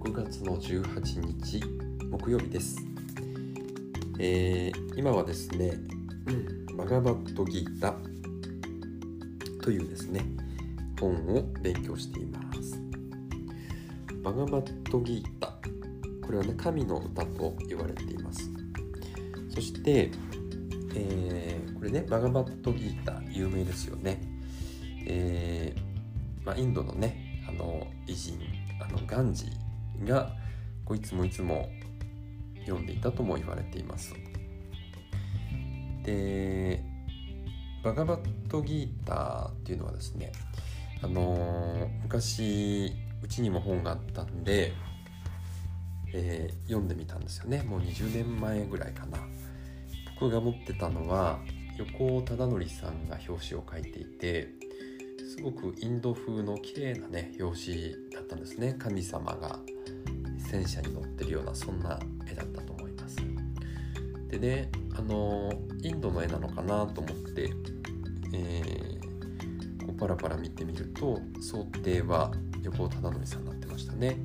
6月の18日木曜日です、えー、今はですね、うん、バガバットギータというですね本を勉強しています。バガバットギータこれはね神の歌と言われています。そして、えー、これねバガバットギータ有名ですよね。えー、まあ、インドのねあの偉人あのガンジーがこういつもいつも読んでいたとも言われています。でバガバットギーターっていうのはですねあのー、昔うちにも本があったんで、えー、読んでみたんですよね。もう20年前ぐらいかな。僕が持ってたのは横尾忠則さんが表紙を書いていてすごくインド風の綺麗なね表紙だったんですね。神様が戦車に乗ってるようなそんな絵だったと思います。でねあのインドの絵なのかなと思って、えー、こうパラパラ見てみると想定は横尾忠則さんになってましたね。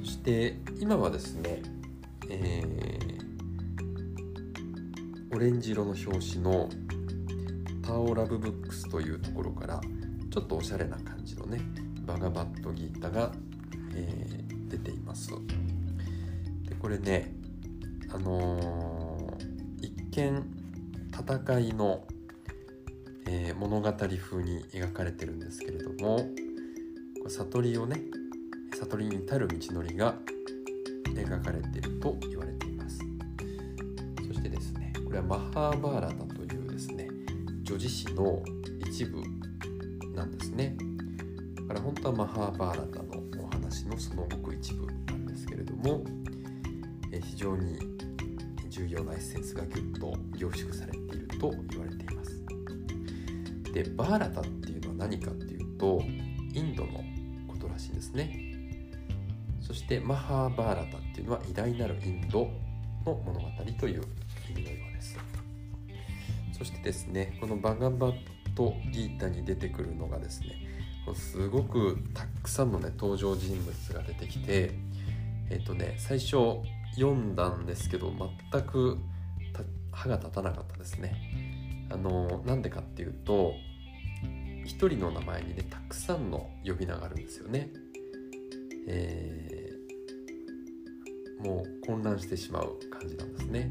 そして今はですね、えー、オレンジ色の表紙のタオラブブックスというところからちょっとおしゃれな感じのねバガバットギータが、えー、出ています。でこれねあのー、一見戦いの、えー、物語風に描かれてるんですけれども悟りをね悟りに至る道のりが描かれていると言われています。そしてですねこれはマハーバーラタと女子誌の一部なんですね。だから本当はマハーバーラタのお話のそのごく一部なんですけれどもえ非常に重要なエッセンスがぎゅっと凝縮されていると言われています。でバーラタっていうのは何かっていうとインドのことらしいんですね。そしてマハーバーラタっていうのは偉大なるインドの物語という意味のようです。そしてですねこのバガバットギータに出てくるのがですねすごくたくさんのね登場人物が出てきてえっ、とね最初読んだんですけど全く歯が立たなかったですね。あのなんでかっていうと一人の名前にねたくさんの呼び名があるんですよね。えー、もう混乱してしまう感じなんですね。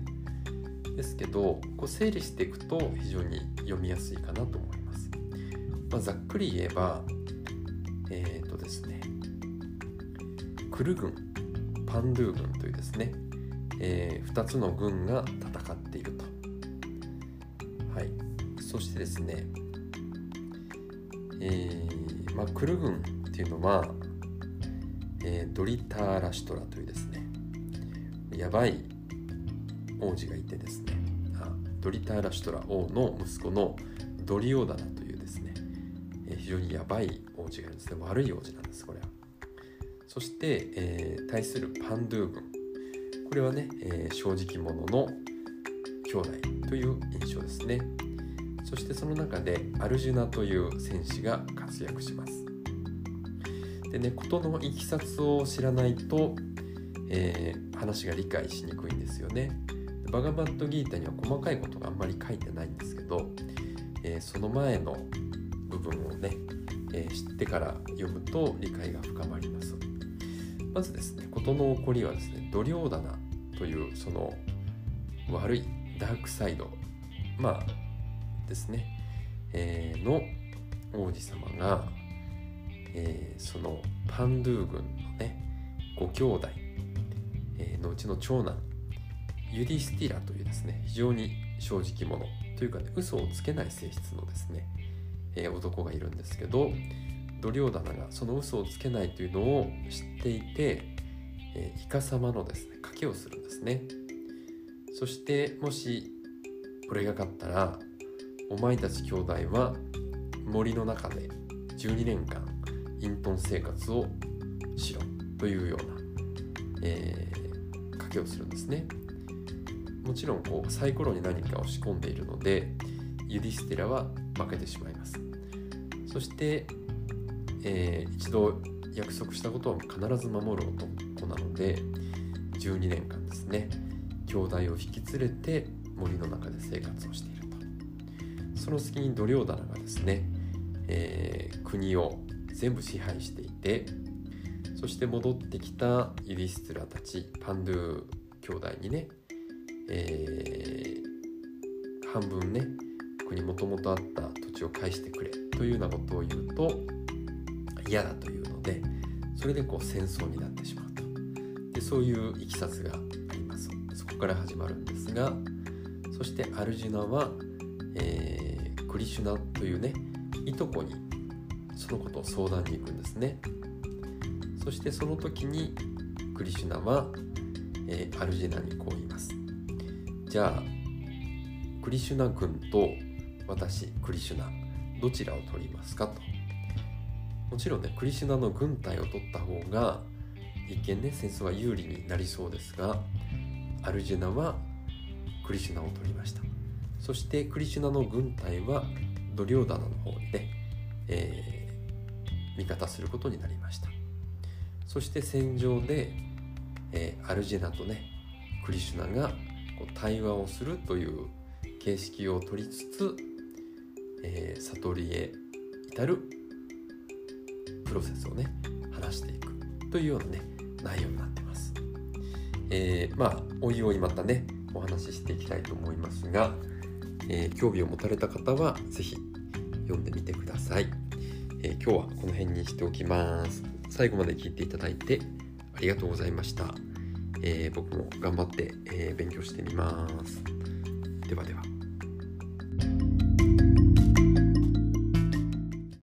ですけどこう整理していくと非常に読みやすいかなと思います、まあ、ざっくり言えばえっ、ー、とですねクル軍パンドゥ軍というですね、えー、2つの軍が戦っていると。はい。そしてですねえー、まあ、クル軍っていうのは、えー、ドリターラシトラというですねやばい王子がいてですね。ドリターラシュトラ王の息子のドリオダナというですね、え、非常にやばい王子がいるんですね。悪い王子なんですこれは。そして、えー、対するパンドゥー軍。これはね、えー、正直者の兄弟という印象ですね。そしてその中でアルジュナという戦士が活躍します。でね事のいきさつを知らないと、えー、話が理解しにくいんですよね。バガバットギータには細かいことがあんまり書いてないんですけど、えー、その前の部分をね、えー、知ってから読むと理解が深まります。まずですね事の起こりはですねドリョーダナというその悪いダークサイドまあですね、えー、の王子様が、えー、そのパンドゥー軍のねご兄弟、えー、のうちの長男ユディスティラというですね非常に正直者というかね嘘をつけない性質のですね、えー、男がいるんですけどドリョーダナがその嘘をつけないというのを知っていて、えー、イカ様のですね賭けをするんですね。そしてもし俺が勝ったらお前たち兄弟は森の中で12年間隠遁生活をしろというような、えー、賭けをするんですね。もちろんこうサイコロに何かを仕込んでいるのでユディステラは負けてしまいます。そして、えー、一度約束したことは必ず守る男なので12年間ですね兄弟を引き連れて森の中で生活をしていると。その隙にドリョーダナがですね、えー、国を全部支配していてそして戻ってきたユリストラたちパンドゥ兄弟にね、えー、半分ね国もともとあった土地を返してくれというようなことを言うと嫌だというのでそれでこう戦争になってしまうと。でそういういきさつがあります。そこから始まるんですがそしてアルジュナは、えー、クリシュナというねいとこにそのことを相談に行くんですね。そしてその時にクリシュナは、えー、アルジェナにこう言います。じゃあクリシュナ軍と私クリシュナどちらを取りますかと。もちろんねクリシュナの軍隊を取った方が一見ね戦争は有利になりそうですがアルジェナはクリシュナを取りました。そしてクリシュナの軍隊はドリョーダナの方にね、えー、味方することになりました。そして戦場で、えー、アルジェナとねクリシュナがこう対話をするという形式を取りつつ、えー、悟りへ至るプロセスをね話していくというようなね内容になってます。えー、まあおいおいまたねお話ししていきたいと思いますが、えー、興味を持たれた方は是非読んでみてください、えー、今日はこの辺にしておきます。最後まで聞いていただいてありがとうございました、え僕も頑張って、え勉強してみます。ではでは。